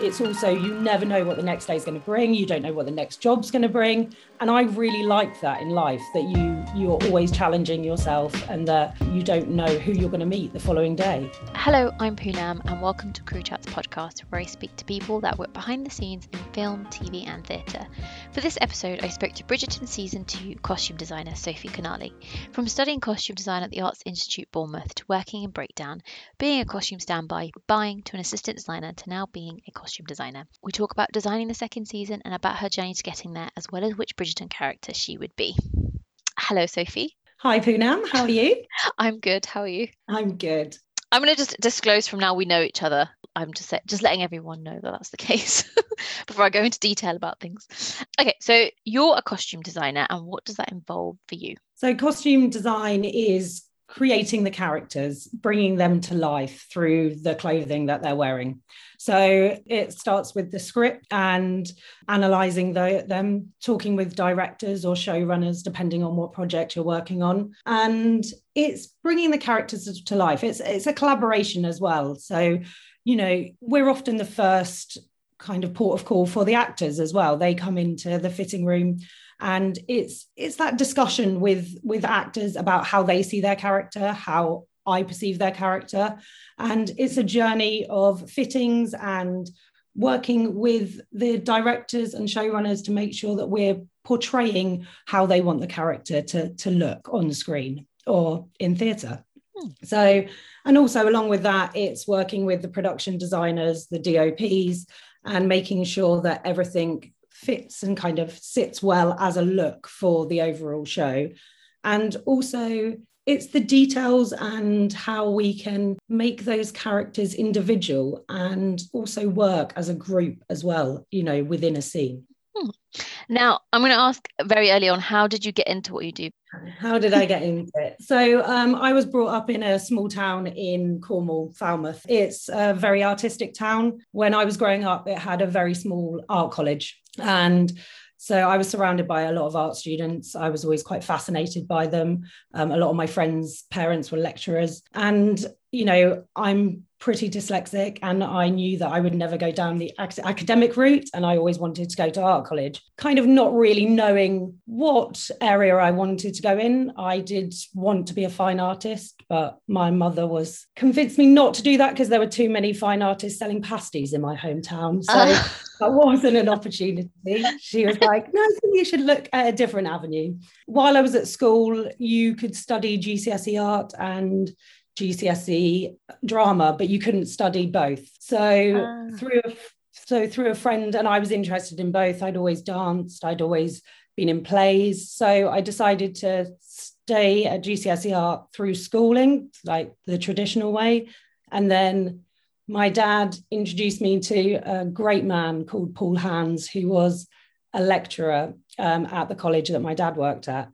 it's also you never know what the next day is going to bring you don't know what the next job's going to bring. And i really like that in life that you you're always challenging yourself and that you don't know who you're going to meet the following day. Hello i'm poonam and welcome to crew chats podcast where i speak to people that work behind the scenes in film tv and theatre. For this episode i spoke to bridgerton season 2 costume designer sophie canale from studying costume design at the arts institute bournemouth to working in breakdown being a costume standby buying to an assistant designer to now being a costume costume designer. We talk about designing the second season and about her journey to getting there, as well as which Bridgerton character she would be. Hello, Sophie. Hi, Poonam. How are you? I'm good. How are you? I'm good. I'm going to just disclose from now we know each other. I'm just just letting everyone know that that's the case before I go into detail about things. Okay, so you're a costume designer, and what does that involve for you? So, costume design is creating the characters, bringing them to life through the clothing that they're wearing. So it starts with the script and analyzing the, them, talking with directors or showrunners, depending on what project you're working on. And it's bringing the characters to life. It's, it's a collaboration as well. So, you know, we're often the first kind of port of call for the actors as well. They come into the fitting room and it's it's that discussion with with actors about how they see their character how i perceive their character and it's a journey of fittings and working with the directors and showrunners to make sure that we're portraying how they want the character to, to look on screen or in theatre hmm. so and also along with that it's working with the production designers the dops and making sure that everything fits and kind of sits well as a look for the overall show. And also, it's the details and how we can make those characters individual and also work as a group as well, you know, within a scene. Hmm. Now, I'm going to ask very early on how did you get into what you do? How did I get into it? So, um, I was brought up in a small town in Cornwall, Falmouth. It's a very artistic town. When I was growing up, it had a very small art college. And so I was surrounded by a lot of art students. I was always quite fascinated by them. Um, a lot of my friends' parents were lecturers. And, you know, I'm pretty dyslexic and I knew that I would never go down the academic route and I always wanted to go to art college. Kind of not really knowing what area I wanted to go in. I did want to be a fine artist, but my mother was convinced me not to do that because there were too many fine artists selling pasties in my hometown. So uh. that wasn't an opportunity. She was like, no, I think you should look at a different avenue. While I was at school, you could study GCSE art and GCSE drama, but you couldn't study both. So ah. through a, so through a friend, and I was interested in both. I'd always danced. I'd always been in plays. So I decided to stay at GCSE art through schooling, like the traditional way, and then my dad introduced me to a great man called Paul Hands, who was a lecturer um, at the college that my dad worked at.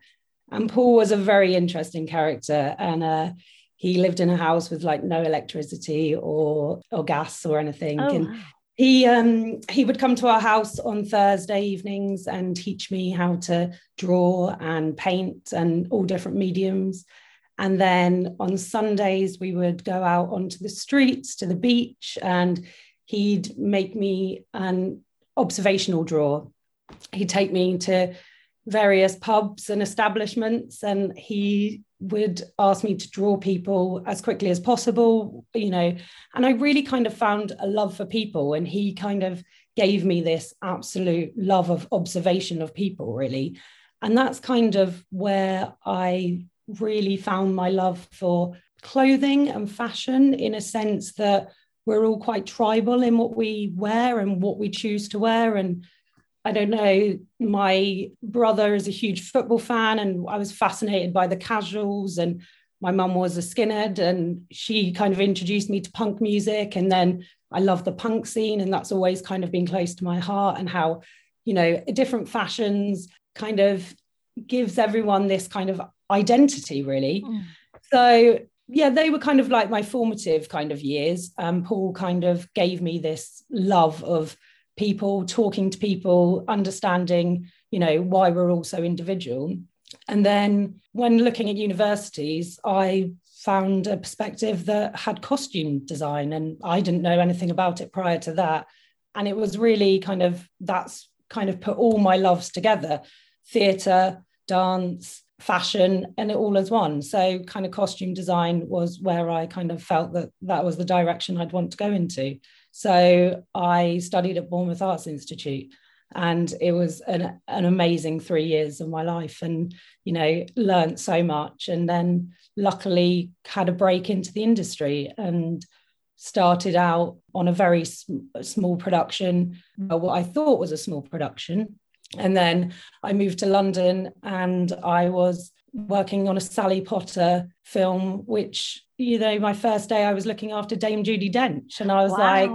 And Paul was a very interesting character. And uh, he lived in a house with like no electricity or or gas or anything. Oh. and he um he would come to our house on thursday evenings and teach me how to draw and paint and all different mediums. And then on sundays we would go out onto the streets to the beach and he'd make me an observational draw. He'd take me to various pubs and establishments and he would ask me to draw people as quickly as possible you know and i really kind of found a love for people and he kind of gave me this absolute love of observation of people really. And that's kind of where i really found my love for clothing and fashion in a sense that we're all quite tribal in what we wear and what we choose to wear and I don't know, my brother is a huge football fan, and I was fascinated by the casuals. And my mum was a skinhead, and she kind of introduced me to punk music. And then I love the punk scene, and that's always kind of been close to my heart. And how, you know, different fashions kind of gives everyone this kind of identity, really. Mm. So yeah, they were kind of like my formative kind of years. Um, Paul kind of gave me this love of people, talking to people, understanding, you know, why we're all so individual. And then when looking at universities, I found a perspective that had costume design, and I didn't know anything about it prior to that. and it was really kind of that's kind of put all my loves together theatre dance fashion and it all as one so kind of costume design was where i kind of felt that that was the direction i'd want to go into so i studied at bournemouth arts institute and it was an, an amazing three years of my life and you know learned so much and then luckily had a break into the industry and started out on a very sm- small production uh, what i thought was a small production. And then i moved to london and i was working on a sally potter film which you know my first day i was looking after dame judi dench and i was wow. like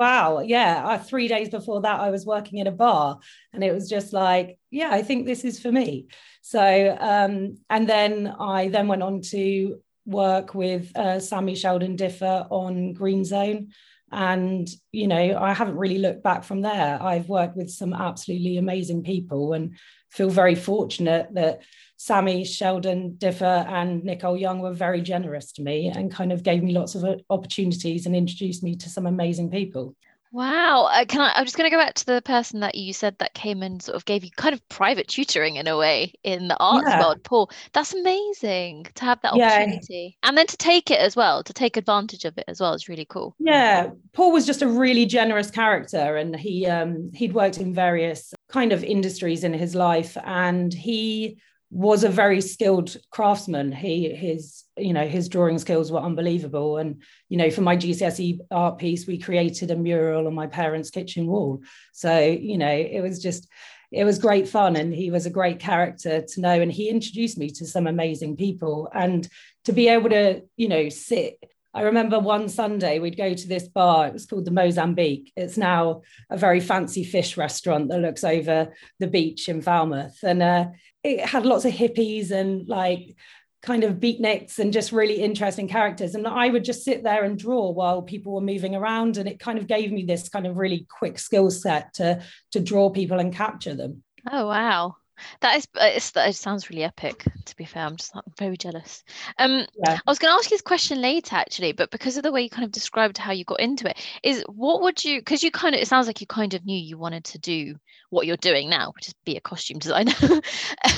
Wow. Yeah. Uh, three days before that, I was working in a bar and it was just like, yeah, I think this is for me. So, um, and then I then went on to work with uh, Sammy Sheldon Differ on Green Zone. And, you know, I haven't really looked back from there. I've worked with some absolutely amazing people and feel very fortunate that Sammy, Sheldon, Differ, and Nicole Young were very generous to me and kind of gave me lots of uh, opportunities and introduced me to some amazing people. Wow. Uh, can I, I'm just going to go back to the person that you said that came and sort of gave you kind of private tutoring in a way in the arts yeah. world, Paul. That's amazing to have that opportunity. Yeah. And then to take it as well, to take advantage of it as well is really cool. Yeah. Paul was just a really generous character and he um he'd worked in various kind of industries in his life and he was a very skilled craftsman. He his you know his drawing skills were unbelievable. And you know for my GCSE art piece, we created a mural on my parents' kitchen wall. So you know it was just it was great fun, and he was a great character to know. And he introduced me to some amazing people, and to be able to you know sit I remember one Sunday we'd go to this bar. It was called the Mozambique. It's now a very fancy fish restaurant that looks over the beach in Falmouth. And uh, it had lots of hippies and like kind of beatniks and just really interesting characters. And I would just sit there and draw while people were moving around. And it kind of gave me this kind of really quick skill set to, to draw people and capture them. Oh, wow. That is, it's, that sounds really epic. To be fair, I'm just I'm very jealous. Um, yeah. I was going to ask you this question later, actually, but because of the way you kind of described how you got into it, is what would you? Because you kind of, it sounds like you kind of knew you wanted to do what you're doing now, which is be a costume designer.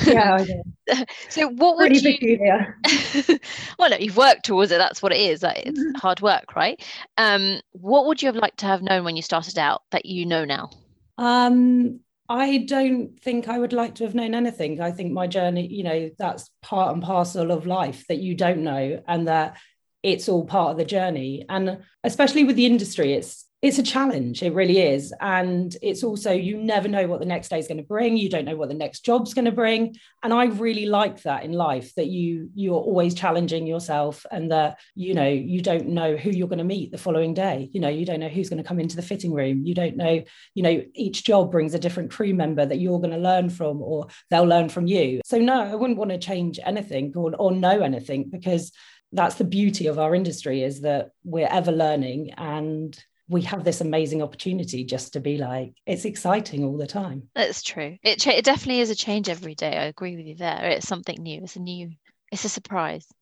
yeah. so what would Pretty you? well, no, you've worked towards it. That's what it is. Like, it's mm-hmm. hard work, right? Um, what would you have liked to have known when you started out that you know now? Um, I don't think I would like to have known anything. I think my journey, you know, that's part and parcel of life that you don't know and that it's all part of the journey. And especially with the industry, it's it's a challenge it really is and it's also you never know what the next day is going to bring you don't know what the next job's going to bring and i really like that in life that you you're always challenging yourself and that you know you don't know who you're going to meet the following day you know you don't know who's going to come into the fitting room you don't know you know each job brings a different crew member that you're going to learn from or they'll learn from you. So no i wouldn't want to change anything or, or know anything because that's the beauty of our industry is that we're ever learning and we have this amazing opportunity just to be like it's exciting all the time. That's true. It, cha- it definitely is a change every day. I agree with you there. It's something new. It's a new it's a surprise.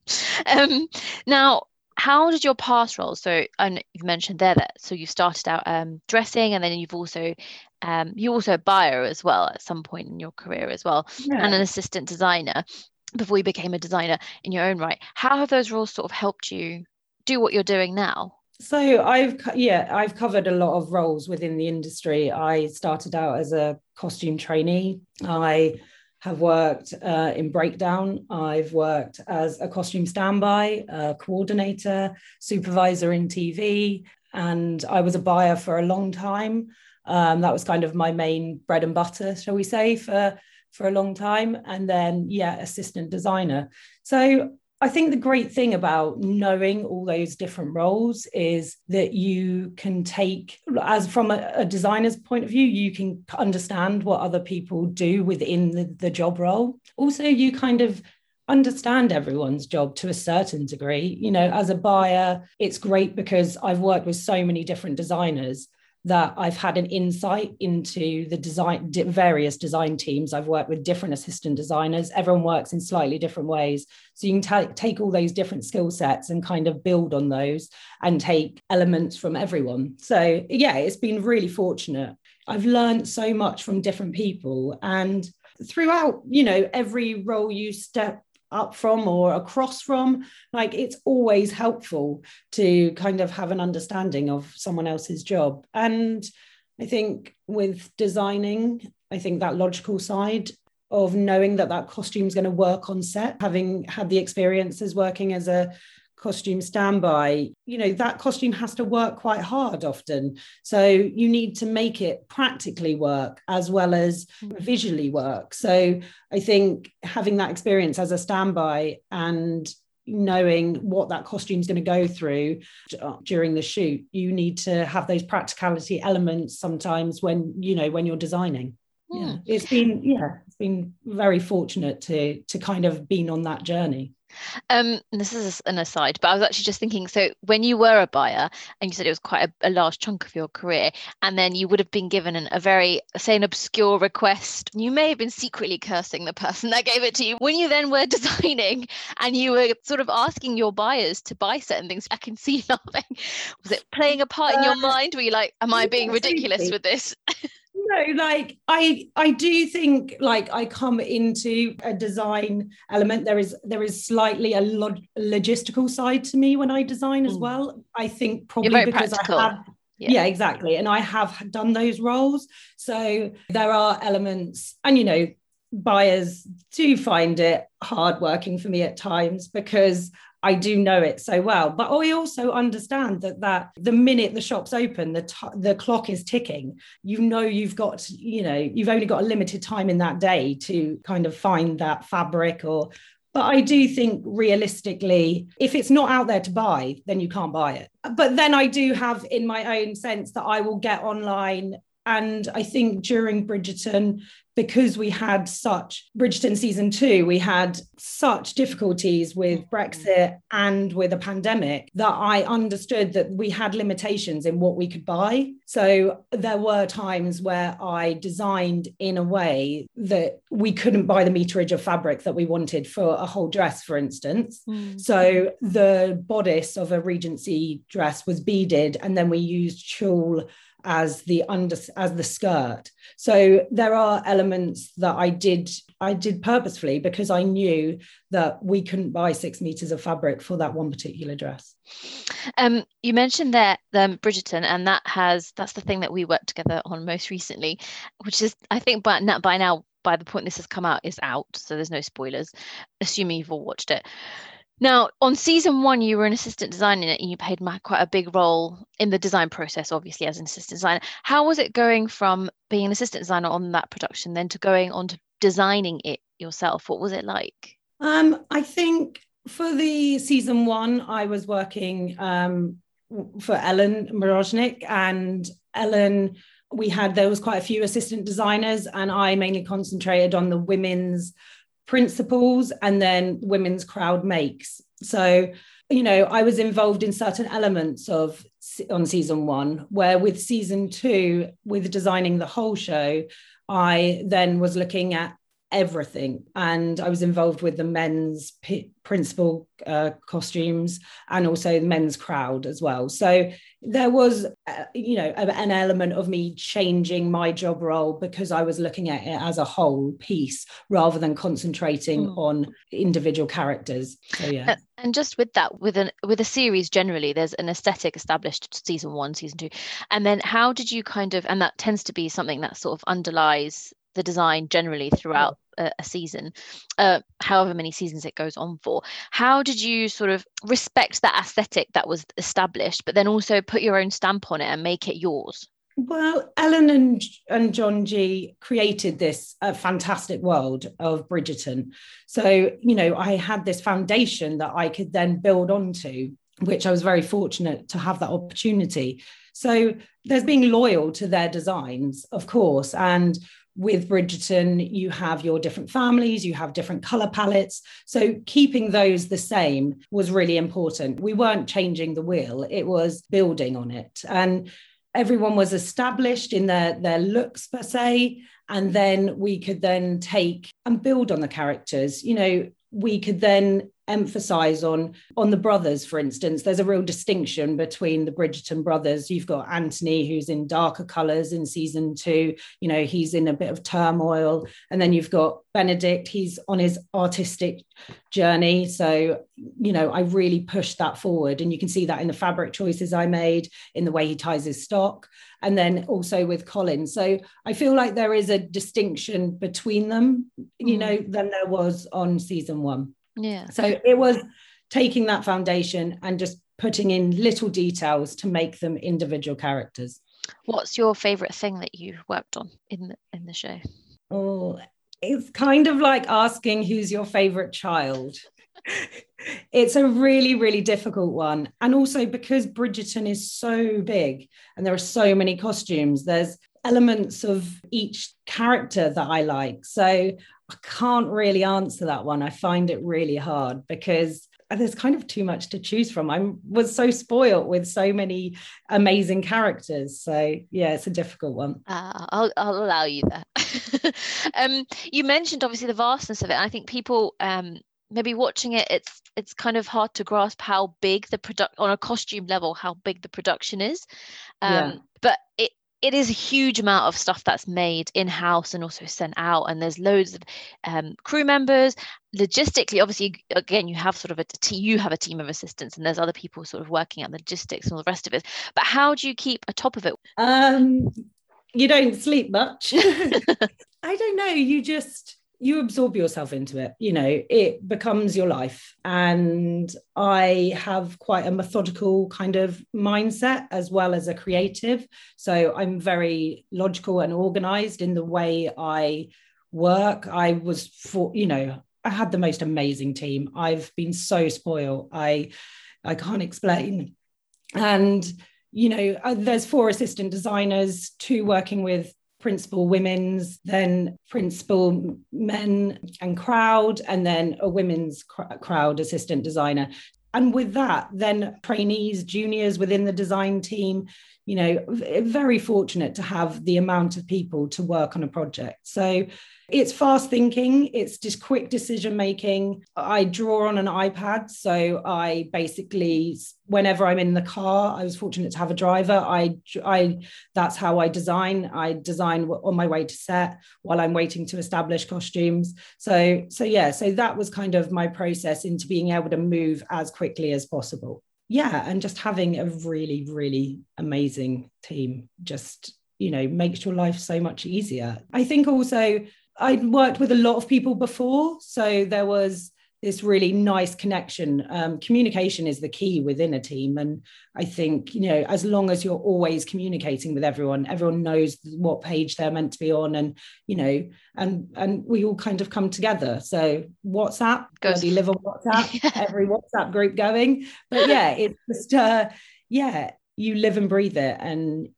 Um now how did your past roles so and you've mentioned there that so you started out um, dressing and then you've also um, you also a buyer as well at some point in your career as well yeah. and an assistant designer before you became a designer in your own right. How have those roles sort of helped you do what you're doing now so I've yeah I've covered a lot of roles within the industry. I started out as a costume trainee. I have worked uh, in breakdown. I've worked as a costume standby, a coordinator, supervisor in TV, and I was a buyer for a long time. Um, that was kind of my main bread and butter, shall we say, for for a long time. And then yeah, assistant designer. So I think the great thing about knowing all those different roles is that you can take, as from a, a, designer's point of view, you can understand what other people do within the, the job role. Also, you kind of understand everyone's job to a certain degree. You know, as a buyer, it's great because I've worked with so many different designers that I've had an insight into the design, various design teams. I've worked with different assistant designers. Everyone works in slightly different ways. So you can t- take all those different skill sets and kind of build on those and take elements from everyone. So, yeah, it's been really fortunate. I've learned so much from different people. And throughout, you know, every role you step up from or across from like it's always helpful to kind of have an understanding of someone else's job. And i think with designing i think that logical side of knowing that that costume is going to work on set having had the experiences working as a costume standby you know that costume has to work quite hard often. So you need to make it practically work as well as mm. visually work. So i think having that experience as a standby and knowing what that costume is going to go through during the shoot you need to have those practicality elements sometimes when you know when you're designing. Yeah. Hmm. it's been yeah it's been very fortunate to to kind of been on that journey um, this is an aside, but I was actually just thinking. So, when you were a buyer, and you said it was quite a, a large chunk of your career, and then you would have been given an, a very, say, an obscure request, you may have been secretly cursing the person that gave it to you. When you then were designing, and you were sort of asking your buyers to buy certain things, I can see laughing. Was it playing a part in your uh, mind? Were you like, "Am I being ridiculous with this?" no like i i do think like i come into a design element there is there is slightly a log- logistical side to me when i design as mm. well i think probably because practical. i have yeah. yeah. exactly and i have done those roles so there are elements and you know buyers do find it hard working for me at times because I do know it so well. But I also understand that that the minute the shop's open, the t- the clock is ticking. You know you've got you know you've only got a limited time in that day to kind of find that fabric or. But I do think realistically, if it's not out there to buy, then you can't buy it. But then I do have in my own sense that I will get online and I think during Bridgerton, because we had such Bridgerton season two, we had such difficulties with Brexit and with a pandemic that I understood that we had limitations in what we could buy. So there were times where I designed in a way that we couldn't buy the meterage of fabric that we wanted for a whole dress, for instance. Mm. So the bodice of a Regency dress was beaded, and then we used tulle as the under as the skirt so there are elements that i did i did purposefully because i knew that we couldn't buy six meters of fabric for that one particular dress. Um, you mentioned that um, bridgerton and that has that's the thing that we worked together on most recently which is i think by, by now by the point this has come out is out so there's no spoilers assuming you've all watched it now, on season one, you were an assistant designer and you played quite a big role in the design process, obviously, as an assistant designer. How was it going from being an assistant designer on that production then to going on to designing it yourself? What was it like? Um, I think for the season one, I was working um, for Ellen Mirojnick, and Ellen, we had there was quite a few assistant designers, and I mainly concentrated on the women's principles and then women's crowd makes. So, you know, I was involved in certain elements of on season one, where with season two, with designing the whole show, I then was looking at everything. And I was involved with the men's p- principal uh, costumes and also the men's crowd as well. So there was, uh, you know, an element of me changing my job role because I was looking at it as a whole piece rather than concentrating mm. on individual characters. So yeah. And just with that, with an with a series generally, there's an aesthetic established season one, season two, and then how did you kind of, and that tends to be something that sort of underlies the design generally throughout a, a season, uh, however many seasons it goes on for. How did you sort of respect that aesthetic that was established, but then also put your own stamp on it and make it yours? Well, Ellen and, and John G created this uh, fantastic world of Bridgerton. So, you know, I had this foundation that I could then build onto, which I was very fortunate to have that opportunity. So, there's being loyal to their designs, of course, and with Bridgerton, you have your different families, you have different color palettes. So keeping those the same was really important. We weren't changing the wheel, it was building on it. And everyone was established in their their looks per se and then we could then take and build on the characters you know we could then emphasize on on the brothers for instance. There's a real distinction between the bridgerton brothers. You've got anthony who's in darker colors in season 2 you know he's in a bit of turmoil. And then you've got benedict. He's on his artistic journey. So you know i really pushed that forward. And you can see that in the fabric choices i made in the way he ties his stock and then also with colin. So i feel like there is a distinction between them you mm. know than there was on season 1 yeah. So it was taking that foundation and just putting in little details to make them individual characters. What's your favorite thing that you've worked on in the, in the show? Oh, it's kind of like asking who's your favorite child. it's a really, really difficult one. And also because Bridgerton is so big and there are so many costumes, there's elements of each character that I like. So I can't really answer that one. I find it really hard because there's kind of too much to choose from. I was so spoiled with so many amazing characters. So yeah, it's a difficult one. Uh, I'll, I'll allow you that. um, you mentioned obviously the vastness of it. I think people um, maybe watching it, it's it's kind of hard to grasp how big the product on a costume level, how big the production is. Um, yeah. But it it is a huge amount of stuff that's made in house and also sent out and there's loads of um, crew members. Logistically obviously again you have sort of a team you have a team of assistants and there's other people sort of working out the logistics and all the rest of it. But how do you keep a top of it? Um you don't sleep much. I don't know you just you absorb yourself into it you know it becomes your life. And i have quite a methodical kind of mindset as well as a creative. So i'm very logical and organized in the way i work. I was for you know i had the most amazing team. I've been so spoiled. I i can't explain. And you know uh, there's four assistant designers two working with principal women's, then principal men and crowd, and then a women's cr- crowd assistant designer. And with that, then trainees, juniors within the design team, you know, very fortunate to have the amount of people to work on a project. So it's fast thinking, it's just quick decision making. I draw on an iPad. So I basically, whenever I'm in the car, I was fortunate to have a driver. I, I that's how I design. I design on my way to set while I'm waiting to establish costumes. So, so yeah, so that was kind of my process into being able to move as quickly as possible. Yeah, and just having a really, really amazing team just you know makes your life so much easier. I think also I'd worked with a lot of people before, so there was this really nice connection. Um, communication is the key within a team, and I think you know as long as you're always communicating with everyone, everyone knows what page they're meant to be on, and you know, and and we all kind of come together. So WhatsApp, goes you live on WhatsApp, every WhatsApp group going, but yeah, it's just uh, yeah, you live and breathe it, and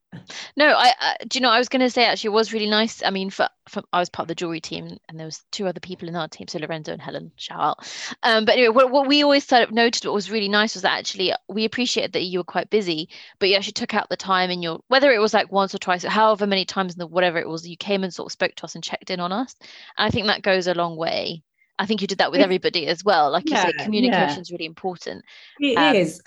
no, I, I do you know I was going to say actually it was really nice. I mean, for, for I was part of the jewelry team, and there was two other people in our team, so Lorenzo and Helen. Shout out. Um, but anyway, what, what we always sort of noticed what was really nice was that actually we appreciated that you were quite busy, but you actually took out the time in your whether it was like once or twice, or however many times in the whatever it was, you came and sort of spoke to us and checked in on us. And I think that goes a long way. I think you did that with everybody as well. Like yeah, you say, communication is yeah. really important. It um, is.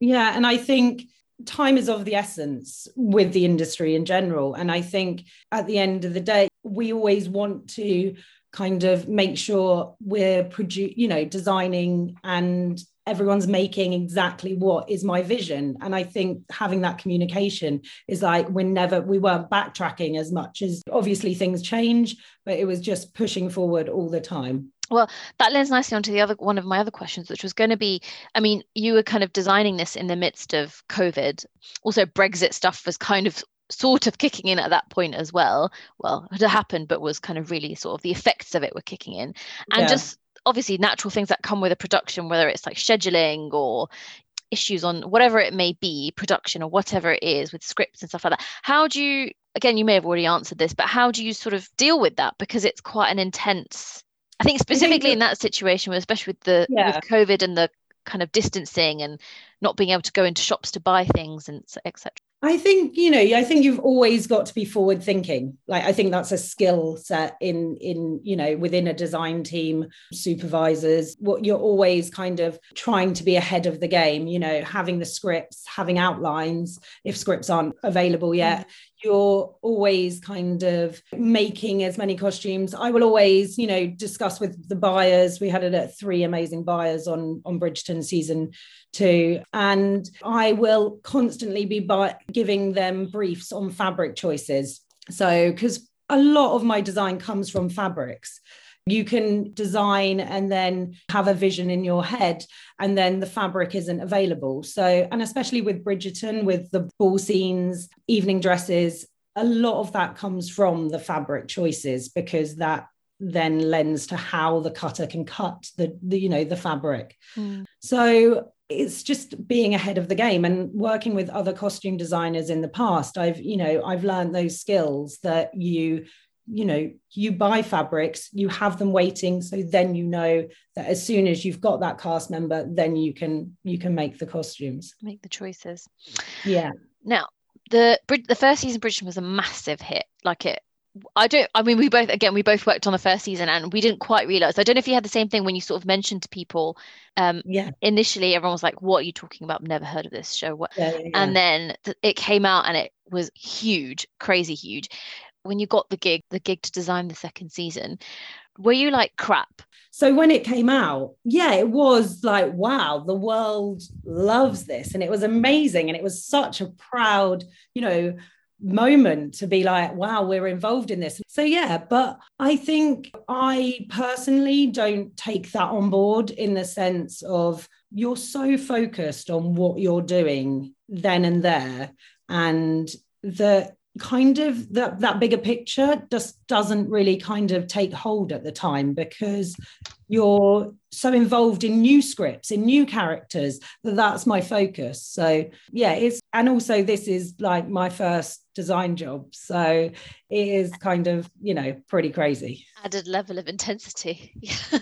Yeah, and I think time is of the essence with the industry in general. And I think at the end of the day, we always want to kind of make sure we're produ- you know designing and everyone's making exactly what is my vision and i think having that communication is like we're never we weren't backtracking as much as obviously things change but it was just pushing forward all the time well, that lends nicely onto the other one of my other questions, which was going to be I mean, you were kind of designing this in the midst of COVID. Also, Brexit stuff was kind of sort of kicking in at that point as well. Well, it had happened, but was kind of really sort of the effects of it were kicking in. And yeah. just obviously natural things that come with a production, whether it's like scheduling or issues on whatever it may be, production or whatever it is with scripts and stuff like that. How do you again you may have already answered this, but how do you sort of deal with that? Because it's quite an intense I think specifically in that situation, especially with the yeah. with COVID and the kind of distancing and not being able to go into shops to buy things and etc. I think you know. I think you've always got to be forward thinking. Like I think that's a skill set in in you know within a design team, supervisors. What you're always kind of trying to be ahead of the game. You know, having the scripts, having outlines. If scripts aren't available yet, mm. You're always kind of making as many costumes. I will always you know discuss with the buyers. We had it at three amazing buyers on on Bridgerton season two, and I will constantly be by giving them briefs on fabric choices. So, because a lot of my design comes from fabrics. You can design and then have a vision in your head, and then the fabric isn't available. So, and especially with Bridgerton, with the ball scenes, evening dresses, a lot of that comes from the fabric choices because that then lends to how the cutter can cut the, the you know the fabric mm. so it's just being ahead of the game and working with other costume designers in the past i've you know i've learned those skills that you you know you buy fabrics you have them waiting so then you know that as soon as you've got that cast member then you can you can make the costumes make the choices yeah now the the first season Bridgerton was a massive hit like it I don't. I mean, we both again, we both worked on the first season, and we didn't quite realize. I don't know if you had the same thing when you sort of mentioned to people. Um, yeah. Initially, everyone was like, "What are you talking about? I've never heard of this show." What? Yeah, yeah, and then th- it came out, and it was huge, crazy huge. When you got the gig, the gig to design the second season, were you like crap? So when it came out, yeah, it was like, wow, the world loves this, and it was amazing, and it was such a proud, you know moment to be like, wow, we're involved in this. So, yeah, but I think I personally don't take that on board in the sense of you're so focused on what you're doing then and there. And that kind of that that bigger picture just doesn't really kind of take hold at the time because you're so involved in new scripts in new characters that that's my focus. So yeah it's and also this is like my first design job. So it is kind of you know pretty crazy. Added level of intensity.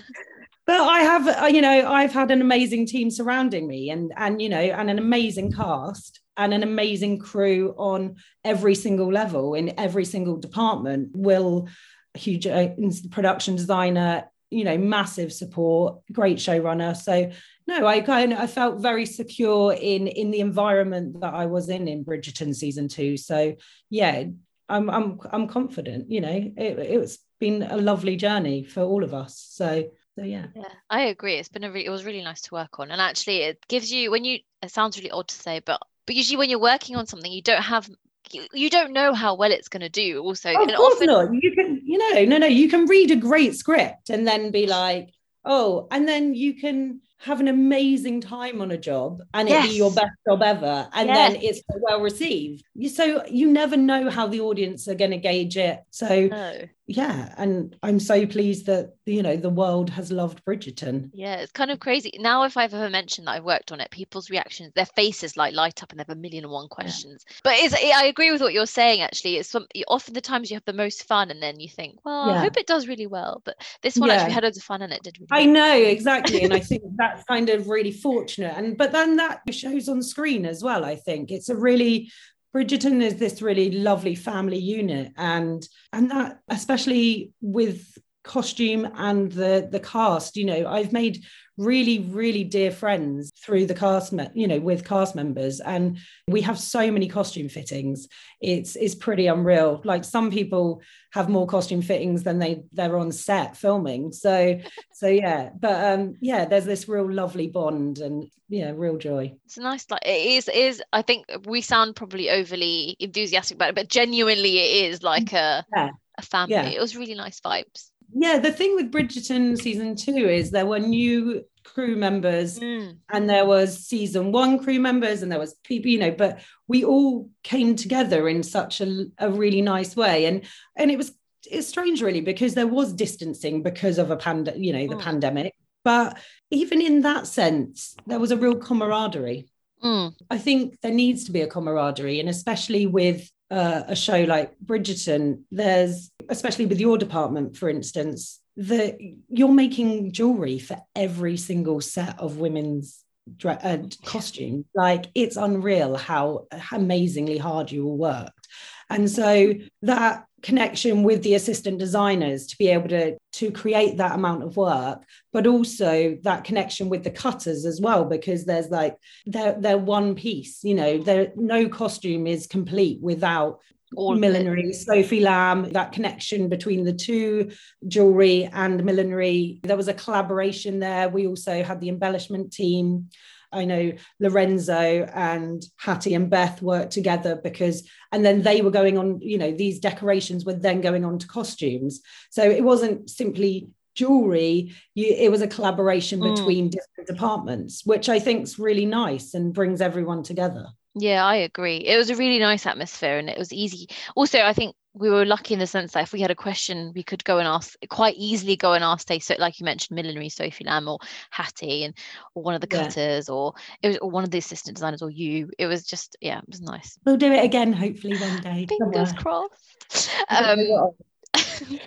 But I have, you know, I've had an amazing team surrounding me, and and you know, and an amazing cast and an amazing crew on every single level in every single department. Will, huge uh, production designer, you know, massive support, great showrunner. So no, I kind of I felt very secure in in the environment that I was in in Bridgerton season two. So yeah, I'm I'm I'm confident. You know, it, it's been a lovely journey for all of us. So so yeah yeah i agree it's been a really it was really nice to work on and actually it gives you when you it sounds really odd to say but but usually when you're working on something you don't have you, you don't know how well it's going to do also oh, of course often... not you can you know no no you can read a great script and then be like oh and then you can have an amazing time on a job and yes. it be your best job ever and yes. then it's well received so you never know how the audience are going to gauge it so no. Yeah and i'm so pleased that you know the world has loved bridgerton. Yeah it's kind of crazy. Now if i've ever mentioned that i've worked on it people's reactions their faces like light up and they have a million and one questions. Yeah. but it's, i agree with what you're saying actually. It's some often the times you have the most fun and then you think well yeah. i hope it does really well. But this one yeah. actually had loads of fun and it did really i know exactly and i think that's kind of really fortunate. And but then that shows on screen as well i think. It's a really Bridgerton is this really lovely family unit, and and that especially with costume and the the cast, you know, I've made really really dear friends through the cast me- you know with cast members and we have so many costume fittings. It's it's pretty unreal. Like some people have more costume fittings than they they're on set filming. So so yeah. But um yeah there's this real lovely bond and yeah real joy. It's nice like it is it is i think we sound probably overly enthusiastic about it but genuinely it is like a yeah. a family. Yeah. it was really nice vibes yeah, the thing with Bridgerton season two is there were new crew members mm. and there was season one crew members and there was people, you know, but we all came together in such a, a really nice way. And and it was it's strange really because there was distancing because of a pand, you know, the mm. pandemic. But even in that sense, there was a real camaraderie. Mm. I think there needs to be a camaraderie, and especially with uh, a show like Bridgerton, there's, especially with your department, for instance, that you're making jewelry for every single set of women's uh, costume. Like it's unreal how amazingly hard you all worked. And so that connection with the assistant designers to be able to to create that amount of work but also that connection with the cutters as well because there's like they're they're one piece you know there no costume is complete without all millinery, Sophie Lamb, that connection between the two, jewelry and millinery. There was a collaboration there. We also had the embellishment team. I know Lorenzo and Hattie and Beth worked together because, and then they were going on, you know, these decorations were then going on to costumes. So it wasn't simply jewelry, you, it was a collaboration mm. between different departments, which I think is really nice and brings everyone together. Yeah, I agree. It was a really nice atmosphere and it was easy. Also, I think we were lucky in the sense that if we had a question, we could go and ask quite easily go and ask say so like you mentioned, millinery Sophie Lamb or Hattie and or one of the cutters yeah. or it was or one of the assistant designers or you. It was just yeah, it was nice. We'll do it again hopefully one day. Fingers crossed. Um,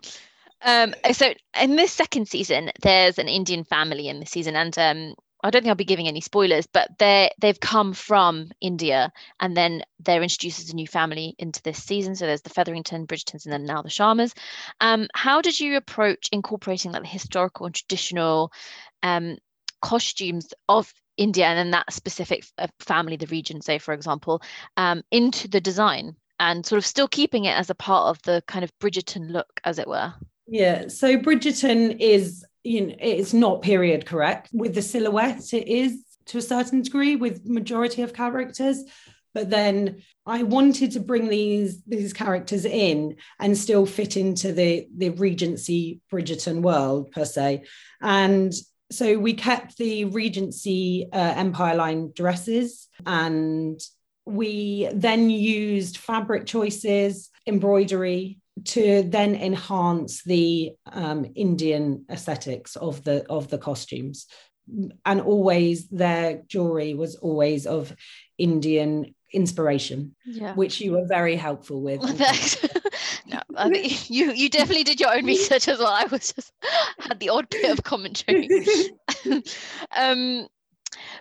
um, so in this second season, there's an Indian family in the season, and um, I don't think I'll be giving any spoilers, but they they've come from India and then they're introduced as a new family into this season. So there's the Featherington, Bridgertons, and then now the Sharmas. Um, how did you approach incorporating like the historical and traditional um, costumes of India and then that specific uh, family, the region, say for example, um, into the design and sort of still keeping it as a part of the kind of Bridgerton look, as it were? Yeah, so Bridgerton is you know it's not period correct. With the silhouette it is to a certain degree with majority of characters but then i wanted to bring these these characters in and still fit into the the regency bridgerton world per se. And so we kept the regency uh, empire line dresses and we then used fabric choices embroidery to then enhance the um, Indian aesthetics of the of the costumes, and always their jewelry was always of Indian inspiration, yeah. which you were very helpful with. no, I mean, you you definitely did your own research as well. I was just had the odd bit of commentary. um,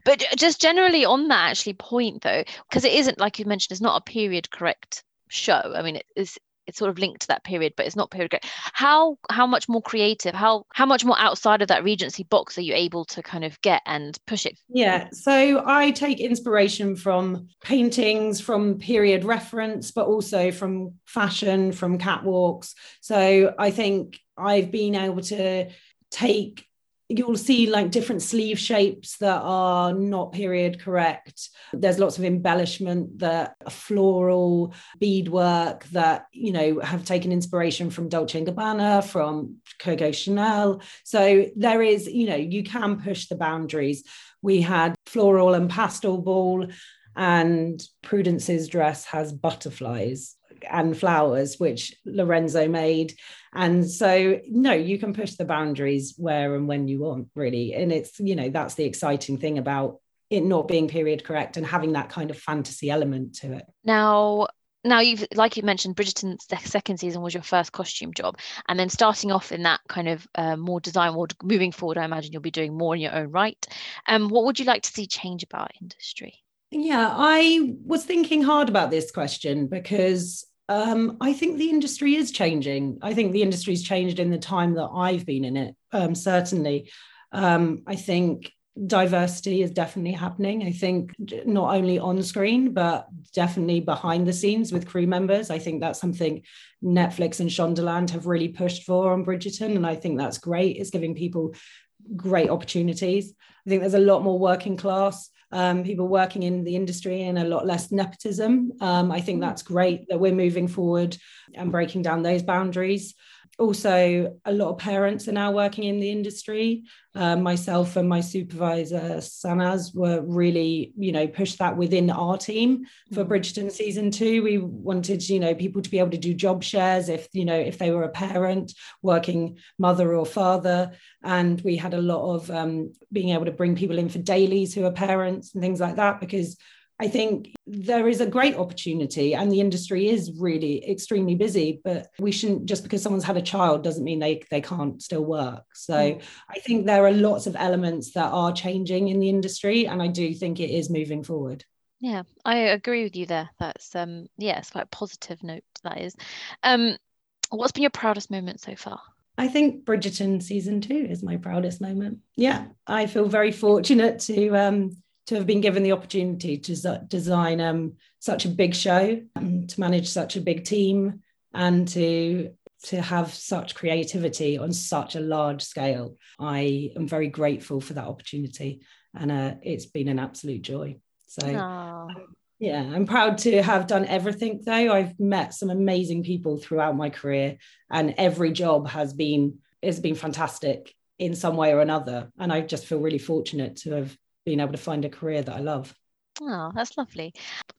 but just generally on that actually point though, because it isn't like you mentioned, it's not a period correct show. I mean, it is it's sort of linked to that period but it's not period how how much more creative how how much more outside of that regency box are you able to kind of get and push it yeah so i take inspiration from paintings from period reference but also from fashion from catwalks. So i think i've been able to take you'll see like different sleeve shapes that are not period correct. There's lots of embellishment that floral beadwork that you know have taken inspiration from dolce and gabbana from coco chanel. So there is you know you can push the boundaries. We had floral and pastel ball and prudence's dress has butterflies and flowers, which Lorenzo made. And so, no, you can push the boundaries where and when you want, really. And it's, you know, that's the exciting thing about it not being period correct and having that kind of fantasy element to it. Now, now you've like you mentioned bridgerton's second season was your first costume job and then starting off in that kind of uh, more design world moving forward i imagine you'll be doing more in your own right um, what would you like to see change about industry yeah i was thinking hard about this question because um, I think the industry is changing. I think the industry's changed in the time that I've been in it, um, certainly. Um, I think diversity is definitely happening. I think not only on screen, but definitely behind the scenes with crew members. I think that's something Netflix and Shondaland have really pushed for on Bridgerton. And I think that's great. It's giving people great opportunities. I think there's a lot more working class um, people working in the industry and a lot less nepotism. Um, I think mm. that's great that we're moving forward and breaking down those boundaries also a lot of parents are now working in the industry. Uh, myself and my supervisor sanaz were really you know pushed that within our team for mm-hmm. bridgerton season two. We wanted you know people to be able to do job shares if you know if they were a parent working mother or father. And we had a lot of um, being able to bring people in for dailies who are parents and things like that because I think there is a great opportunity and the industry is really extremely busy, but we shouldn't just because someone's had a child doesn't mean they, they can't still work. So mm. I think there are lots of elements that are changing in the industry and I do think it is moving forward. Yeah, I agree with you there. That's um yeah, it's quite a positive note that is. Um what's been your proudest moment so far? I think Bridgerton season two is my proudest moment. Yeah, I feel very fortunate to um, to have been given the opportunity to design um, such a big show, um, to manage such a big team, and to to have such creativity on such a large scale. I am very grateful for that opportunity, and uh, it's been an absolute joy. So. yeah, I'm proud to have done everything though. I've met some amazing people throughout my career and every job has been has been fantastic in some way or another and I just feel really fortunate to have been able to find a career that I love. Oh, that's lovely.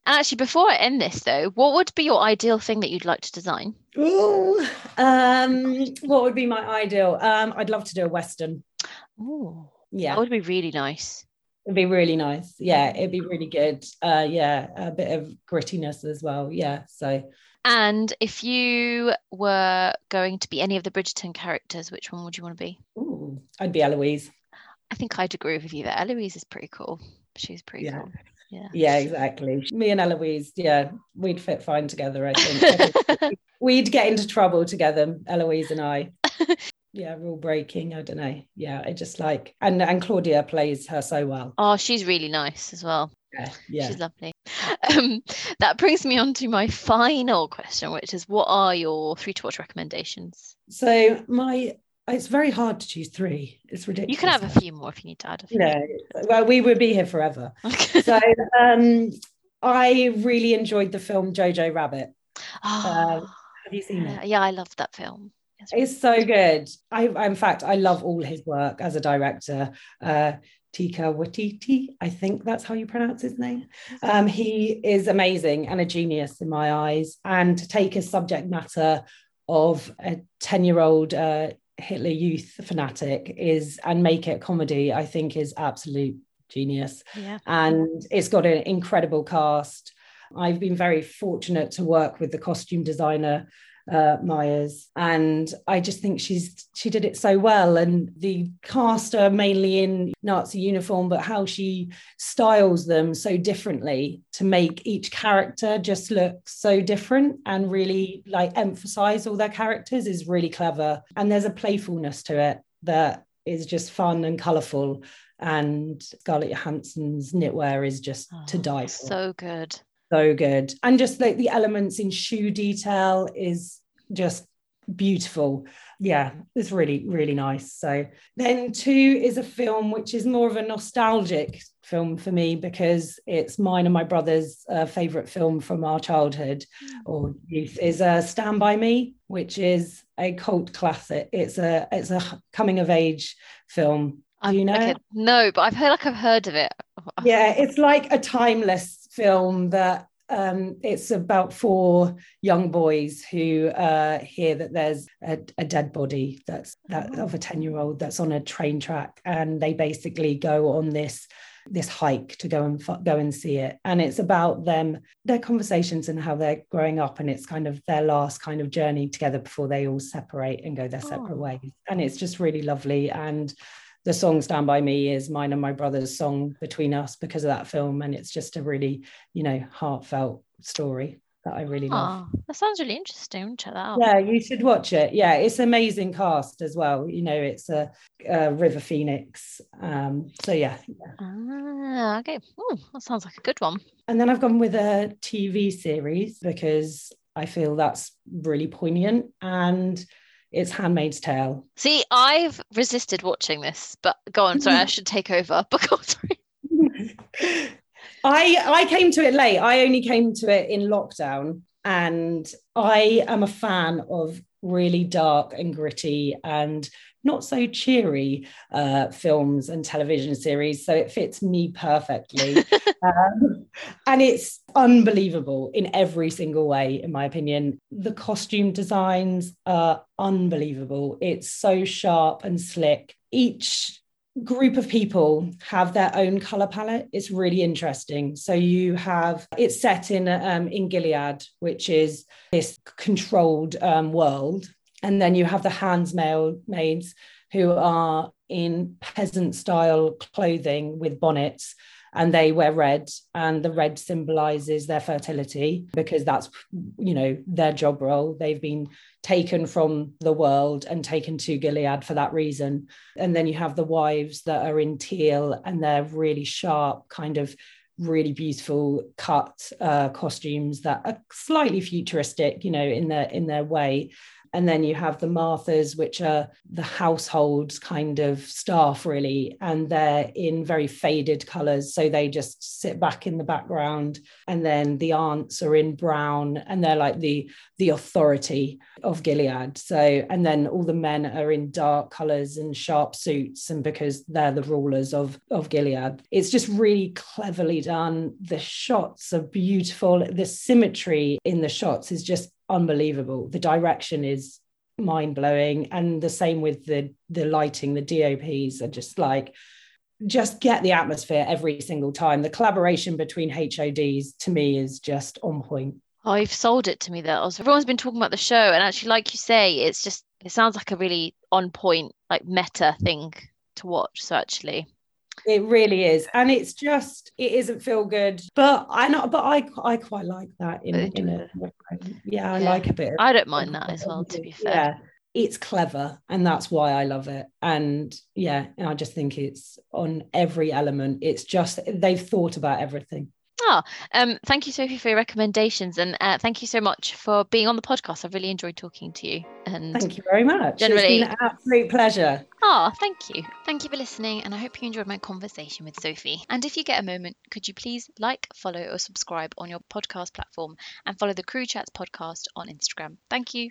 And actually, before I end this, though, what would be your ideal thing that you'd like to design? Oh, um, what would be my ideal? Um, I'd love to do a western. Oh, yeah, that would be really nice. It'd be really nice. Yeah, it'd be really good. Uh, yeah, a bit of grittiness as well. Yeah, so. And if you were going to be any of the Bridgerton characters, which one would you want to be? Ooh, I'd be Eloise. I think I'd agree with you there. Eloise is pretty cool. She's pretty yeah. cool. Yeah. Yeah, exactly. Me and Eloise, yeah, we'd fit fine together, I think. we'd get into trouble together, Eloise and I. yeah, rule breaking. I don't know. Yeah, I just like and and Claudia plays her so well. Oh, she's really nice as well. Yeah, yeah. She's lovely. Um, that brings me on to my final question, which is what are your three to watch recommendations? So my it's very hard to choose three. It's ridiculous. You can have a few more if you need to add a few. No, well, we would be here forever. so um, I really enjoyed the film Jojo Rabbit. Oh, uh, have you seen it? Yeah, I loved that film. It's, really it's so good. I, in fact, I love all his work as a director. Uh, Taika Waititi, I think that's how you pronounce his name. Um, he is amazing and a genius in my eyes. And to take a subject matter of a 10 year old uh, Hitler Youth fanatic is and make it comedy, I think is absolute genius. Yeah. And it's got an incredible cast. I've been very fortunate to work with the costume designer uh, Mayes, and I just think she's she did it so well. And the cast are mainly in Nazi uniform, but how she styles them so differently to make each character just look so different and really like emphasize all their characters is really clever. And there's a playfulness to it that is just fun and colourful. And Scarlett Johansson's knitwear is just oh, to die for. So good so good. And just like the elements in shoe detail is just beautiful. Yeah it's really really nice. So then two is a film which is more of a nostalgic film for me because it's mine and my brother's uh, favorite film from our childhood. Or youth is uh, stand by me which is a cult classic. It's a it's a coming of age film. Do you know okay. no but i've heard like i've heard of it. Yeah it's like a timeless film that um, it's about four young boys who uh, hear that there's a, a dead body that's that, of a 10 year old that's on a train track and they basically go on this this hike to go and go and see it. And it's about them their conversations and how they're growing up and it's kind of their last kind of journey together before they all separate and go their separate oh. ways. And it's just really lovely and the song Stand By Me is mine and my brother's song between us because of that film. And it's just a really, you know, heartfelt story that I really love. That sounds really interesting. Check that out. Yeah, you should watch it. Yeah, it's amazing cast as well. You know, it's a, a River Phoenix. Um, so yeah. yeah. Ah, okay. Oh, that sounds like a good one. And then I've gone with a TV series because I feel that's really poignant and it's Handmaid's Tale. See, I've resisted watching this, but go on. Sorry, I should take over. But go on, sorry. I I came to it late. I only came to it in lockdown, and I am a fan of really dark and gritty and not so cheery uh, films and television series. So it fits me perfectly. um, and it's unbelievable in every single way, in my opinion. The costume designs are unbelievable. It's so sharp and slick. Each group of people have their own color palette. It's really interesting. So you have it's set in um, in Gilead, which is this controlled um, world, and then you have the handmaids who are in peasant style clothing with bonnets and they wear red and the red symbolizes their fertility because that's you know their job role. They've been taken from the world and taken to gilead for that reason. And then you have the wives that are in teal and they're really sharp kind of really beautiful cut uh, costumes that are slightly futuristic you know in their in their way and then you have the Marthas, which are the household kind of staff, really, and they're in very faded colours. So they just sit back in the background. And then the aunts are in brown, and they're like the, the authority of Gilead. So, and then all the men are in dark colours and sharp suits, and because they're the rulers of, of Gilead. It's just really cleverly done. The shots are beautiful. The symmetry in the shots is just unbelievable. The direction is mind blowing, and the same with the the lighting. The DOPs are just like just get the atmosphere every single time. The collaboration between HODs to me is just on point. Oh, you've sold it to me there. Everyone's been talking about the show, and actually, like you say, it's just it sounds like a really on point, like meta thing to watch. So actually, it really is, and it's just it isn't feel good, but I not, but I I quite like that in, in a yeah, I yeah. like a bit. I don't mind that as well. To be fair, yeah, it's clever, and that's why I love it. And yeah, and I just think it's on every element. It's just they've thought about everything. Oh, um, thank you, Sophie, for your recommendations, and uh, thank you so much for being on the podcast. I've really enjoyed talking to you. And thank you very much. Generally, it's been an absolute pleasure. Oh, thank you. Thank you for listening, and I hope you enjoyed my conversation with Sophie. And if you get a moment, could you please like, follow, or subscribe on your podcast platform, and follow the Crew Chats podcast on Instagram. Thank you.